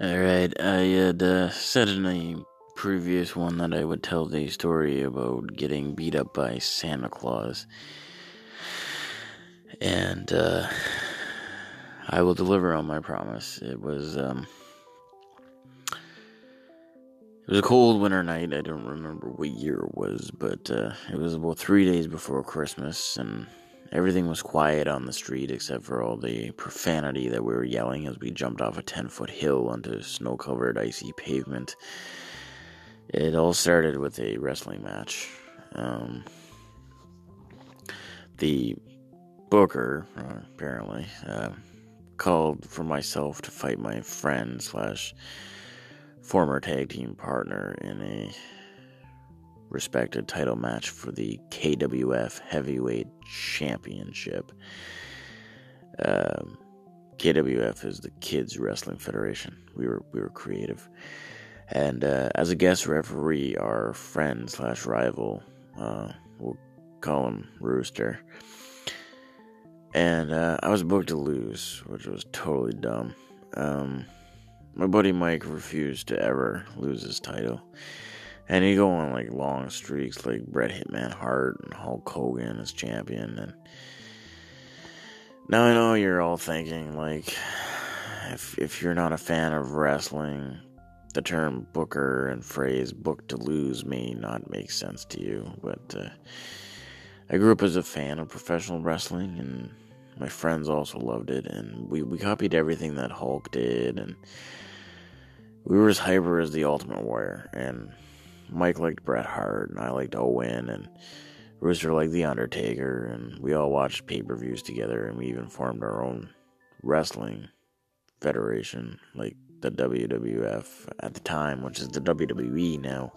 Alright, I had uh, said in a previous one that I would tell the story about getting beat up by Santa Claus. And uh, I will deliver on my promise. It was um, it was a cold winter night. I don't remember what year it was, but uh, it was about three days before Christmas, and Everything was quiet on the street except for all the profanity that we were yelling as we jumped off a 10 foot hill onto snow covered icy pavement. It all started with a wrestling match. Um, the booker, uh, apparently, uh, called for myself to fight my friend slash former tag team partner in a respected title match for the KWF Heavyweight Championship. Um, KWF is the Kids Wrestling Federation. We were we were creative, and uh, as a guest referee, our friend slash rival, uh, we'll call him Rooster. And uh, I was booked to lose, which was totally dumb. Um, my buddy Mike refused to ever lose his title. And he go on like long streaks like Bret Hitman Hart and Hulk Hogan as champion. And now I know you're all thinking like, if if you're not a fan of wrestling, the term booker and phrase "book to lose" may not make sense to you. But uh, I grew up as a fan of professional wrestling, and my friends also loved it, and we we copied everything that Hulk did, and we were as hyper as the Ultimate Warrior, and Mike liked Bret Hart, and I liked Owen, and Rooster liked The Undertaker, and we all watched pay per views together, and we even formed our own wrestling federation, like the WWF at the time, which is the WWE now.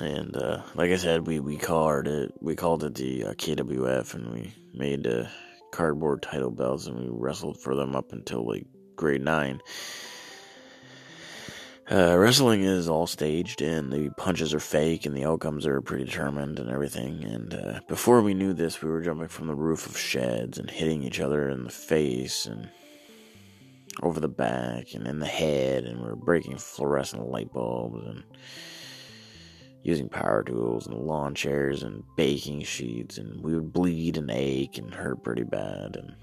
And uh, like I said, we we called it we called it the uh, KWF, and we made uh, cardboard title belts, and we wrestled for them up until like grade nine. Uh, wrestling is all staged, and the punches are fake, and the outcomes are predetermined, and everything. And uh, before we knew this, we were jumping from the roof of sheds and hitting each other in the face and over the back and in the head, and we were breaking fluorescent light bulbs and using power tools and lawn chairs and baking sheets, and we would bleed and ache and hurt pretty bad. And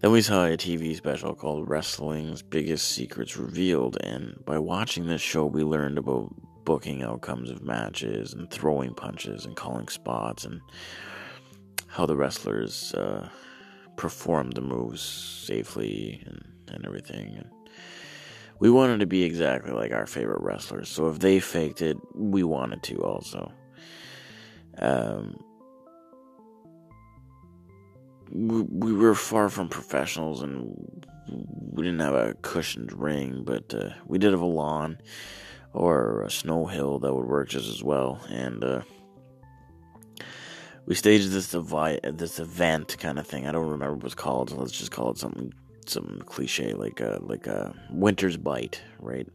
then we saw a TV special called Wrestling's Biggest Secrets Revealed, and by watching this show, we learned about booking outcomes of matches and throwing punches and calling spots and how the wrestlers uh, performed the moves safely and, and everything. And we wanted to be exactly like our favorite wrestlers, so if they faked it, we wanted to also. Um, we, we were far from professionals and we didn't have a cushioned ring, but uh, we did have a lawn or a snow hill that would work just as well. And uh, we staged this this event kind of thing. I don't remember what it was called. So let's just call it something some cliche like a like a winter's bite, right?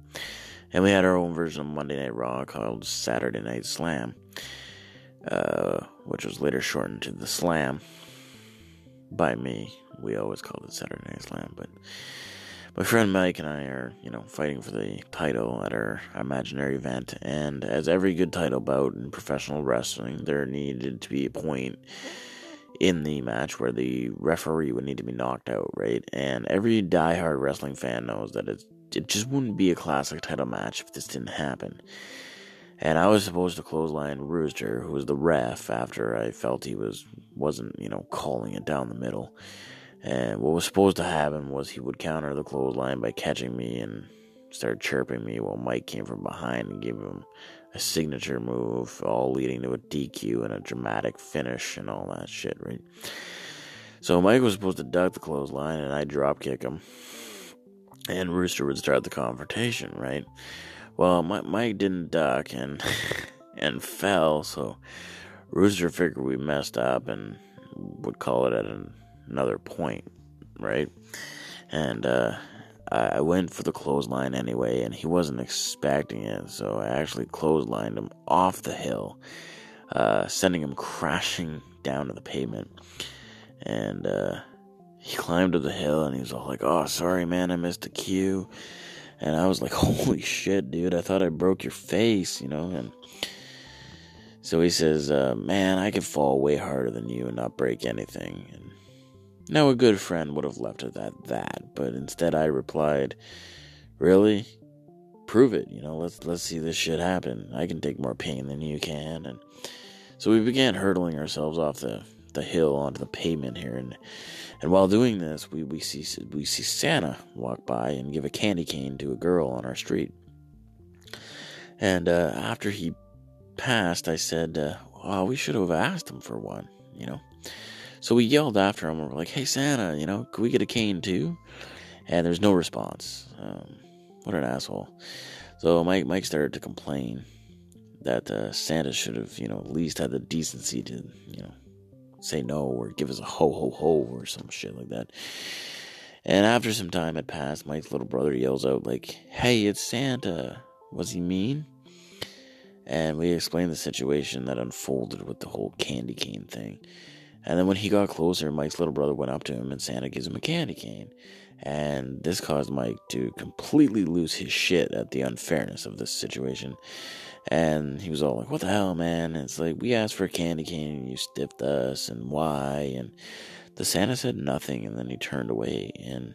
And we had our own version of Monday Night Raw called Saturday Night Slam, uh, which was later shortened to the Slam by me. We always called it Saturday Night Slam, but my friend Mike and I are, you know, fighting for the title at our imaginary event. And as every good title bout in professional wrestling, there needed to be a point in the match where the referee would need to be knocked out, right? And every die-hard wrestling fan knows that it it just wouldn't be a classic title match if this didn't happen. And I was supposed to clothesline Rooster, who was the ref, after I felt he was wasn't, you know, calling it down the middle. And what was supposed to happen was he would counter the clothesline by catching me and start chirping me while Mike came from behind and gave him a signature move, all leading to a DQ and a dramatic finish and all that shit, right? So Mike was supposed to duck the clothesline and I drop kick him. And Rooster would start the confrontation, right? Well, Mike didn't duck and and fell, so Rooster figured we messed up and would call it at an, another point, right? And uh, I went for the clothesline anyway, and he wasn't expecting it, so I actually clotheslined him off the hill, uh, sending him crashing down to the pavement. And uh, he climbed up the hill and he was all like, "Oh, sorry, man, I missed the cue." And I was like, "Holy shit, dude! I thought I broke your face," you know. And so he says, uh, "Man, I could fall way harder than you and not break anything." And now a good friend would have left it at that, but instead I replied, "Really? Prove it. You know, let's let's see this shit happen. I can take more pain than you can." And so we began hurtling ourselves off the the hill onto the pavement here, and and while doing this, we, we see we see Santa walk by and give a candy cane to a girl on our street. And uh, after he passed, I said, uh, "Well, we should have asked him for one," you know. So we yelled after him. And we're like, "Hey, Santa, you know, could we get a cane too?" And there's no response. Um, what an asshole. So Mike Mike started to complain that uh, Santa should have, you know, at least had the decency to, you know, say no or give us a ho ho ho or some shit like that. And after some time had passed, Mike's little brother yells out like, "Hey, it's Santa." Was he mean? And we explained the situation that unfolded with the whole candy cane thing. And then when he got closer, Mike's little brother went up to him and Santa gives him a candy cane. And this caused Mike to completely lose his shit at the unfairness of this situation. And he was all like, What the hell, man? And it's like, We asked for a candy cane and you stiffed us, and why? And the Santa said nothing, and then he turned away. And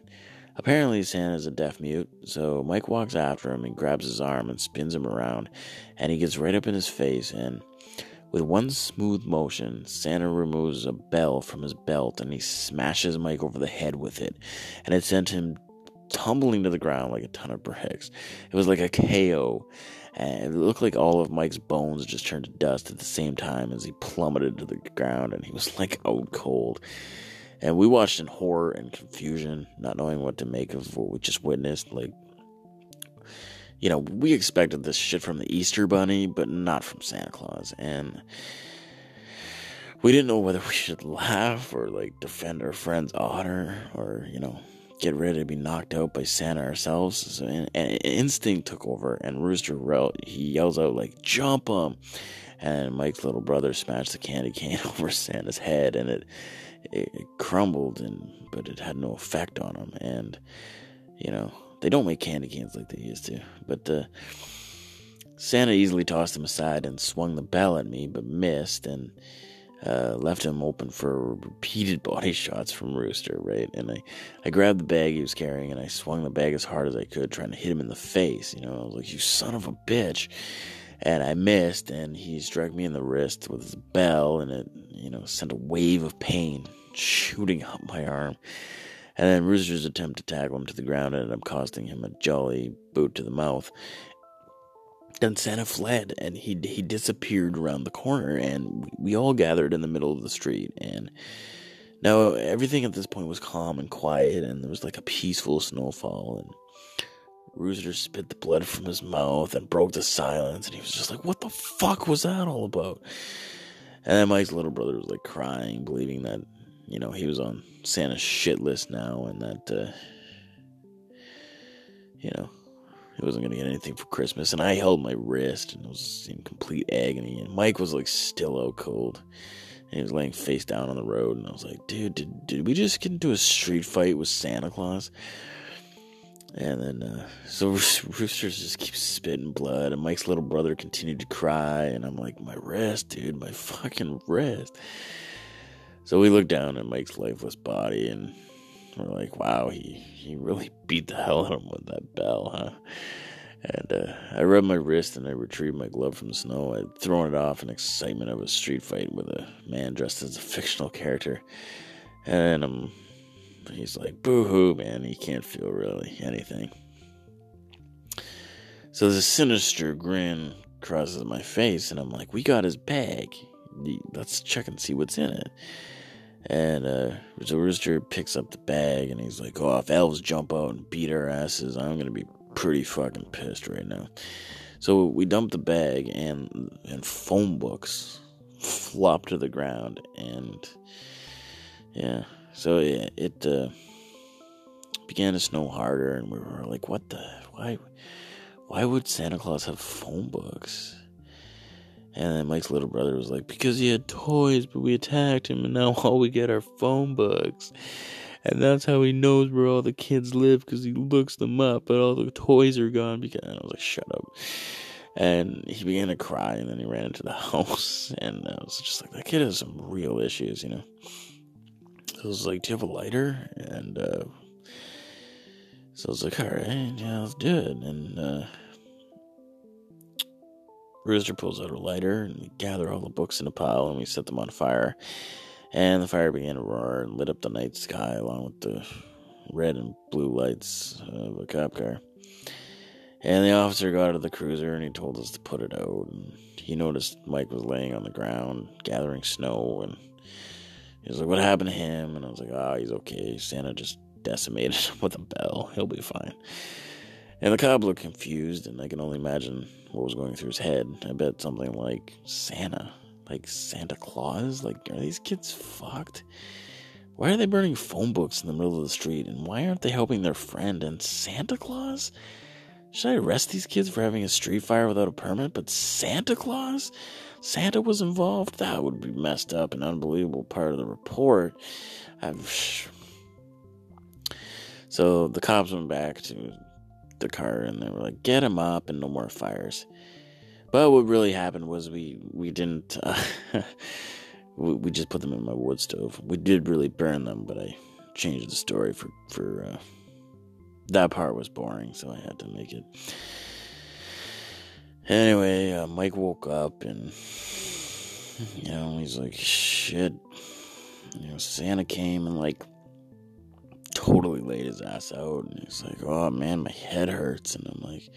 apparently, Santa's a deaf mute, so Mike walks after him and grabs his arm and spins him around, and he gets right up in his face. And with one smooth motion, Santa removes a bell from his belt and he smashes Mike over the head with it, and it sent him tumbling to the ground like a ton of bricks. It was like a KO, and it looked like all of Mike's bones just turned to dust at the same time as he plummeted to the ground, and he was like out cold. And we watched in horror and confusion, not knowing what to make of what we just witnessed. Like, you know, we expected this shit from the Easter Bunny, but not from Santa Claus. And we didn't know whether we should laugh or like defend our friend's honor or, you know, get ready to be knocked out by Santa ourselves. So an, an instinct took over, and Rooster yelled, he yells out like "Jump him!" And Mike's little brother smashed the candy cane over Santa's head, and it it, it crumbled, and but it had no effect on him. And you know they don't make candy canes like they used to. But Santa easily tossed him aside and swung the bell at me, but missed and uh, left him open for repeated body shots from Rooster, right? And I, I grabbed the bag he was carrying and I swung the bag as hard as I could, trying to hit him in the face. You know, I was like, "You son of a bitch!" And I missed, and he struck me in the wrist with his bell, and it, you know, sent a wave of pain shooting up my arm. And then Rooster's attempt to tackle him to the ground ended up costing him a jolly boot to the mouth. Then Santa fled, and he he disappeared around the corner, and we, all gathered in the middle of the street. And now everything at this point was calm and quiet, and there was like a peaceful snowfall. And Rooster spit the blood from his mouth and broke the silence, and he was just like, "What the fuck was that all about?" And then Mike's little brother was like crying, believing that you know he was on Santa's shit list now, and that uh, you know he wasn't gonna get anything for Christmas. And I held my wrist and it was in complete agony. And Mike was like still out cold, and he was laying face down on the road. And I was like, dude, did did we just get into a street fight with Santa Claus? And then, uh, so Roosters just keeps spitting blood, and Mike's little brother continued to cry, and I'm like, my wrist, dude, my fucking wrist. So we looked down at Mike's lifeless body and we're like, wow, he, he really beat the hell out of him with that bell, huh? And uh, I rubbed my wrist and I retrieved my glove from the snow. I'd thrown it off in excitement of a street fight with a man dressed as a fictional character. And um, he's like, boo hoo, man, he can't feel really anything. So the sinister grin crosses my face, and I'm like, we got his bag. Let's check and see what's in it. And uh, so Rooster picks up the bag and he's like, "Oh, if elves jump out and beat our asses, I'm gonna be pretty fucking pissed right now." So we dump the bag and and phone books flop to the ground and yeah, so yeah, it uh, began to snow harder and we were like, "What the why?" Why would Santa Claus have phone books? And then Mike's little brother was like, because he had toys, but we attacked him, and now all we get are phone books. and that's how he knows where all the kids live because he looks them up, but all the toys are gone. Because I was like, shut up. And he began to cry, and then he ran into the house, and I was just like, that kid has some real issues, you know. So I was like, do you have a lighter? And uh, so I was like, all right, yeah, let's do it. And uh, Rooster pulls out a lighter, and we gather all the books in a pile, and we set them on fire. And the fire began to roar and lit up the night sky along with the red and blue lights of a cop car. And the officer got out of the cruiser and he told us to put it out. And he noticed Mike was laying on the ground gathering snow. And he was like, What happened to him? And I was like, Oh, he's okay. Santa just decimated him with a bell. He'll be fine. And the cop looked confused, and I can only imagine what was going through his head. I bet something like Santa like Santa Claus? Like, are these kids fucked? Why are they burning phone books in the middle of the street? And why aren't they helping their friend and Santa Claus? Should I arrest these kids for having a street fire without a permit? But Santa Claus? Santa was involved? That would be messed up and unbelievable part of the report. I've... So the cops went back to the car and they were like, get him up and no more fires. But what really happened was we we didn't. Uh, we, we just put them in my wood stove. We did really burn them, but I changed the story for for uh, that part was boring, so I had to make it. Anyway, uh, Mike woke up and you know he's like, "Shit." You know, Santa came and like totally laid his ass out, and he's like, "Oh man, my head hurts," and I'm like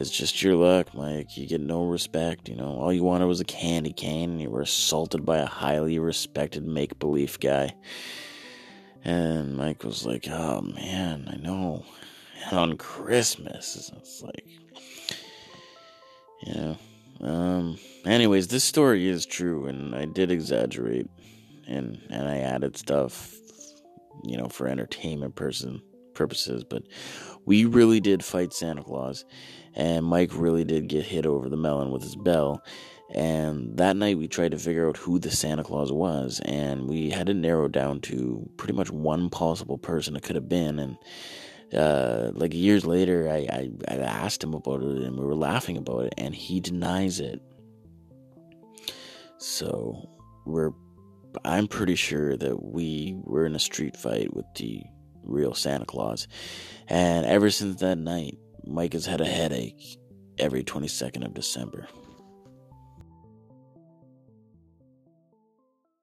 it's just your luck, Mike. You get no respect. You know, all you wanted was a candy cane, and you were assaulted by a highly respected make believe guy. And Mike was like, "Oh man, I know." And on Christmas, it's like, know. Um. Anyways, this story is true, and I did exaggerate, and and I added stuff, you know, for entertainment person purposes. But we really did fight Santa Claus, and Mike really did get hit over the melon with his bell. And that night we tried to figure out who the Santa Claus was, and we had to narrow down to pretty much one possible person it could have been. And uh, like years later, I, I, I asked him about it, and we were laughing about it, and he denies it. So we're, I'm pretty sure that we were in a street fight with the real Santa Claus, and ever since that night, Mike has had a headache every 22nd of December.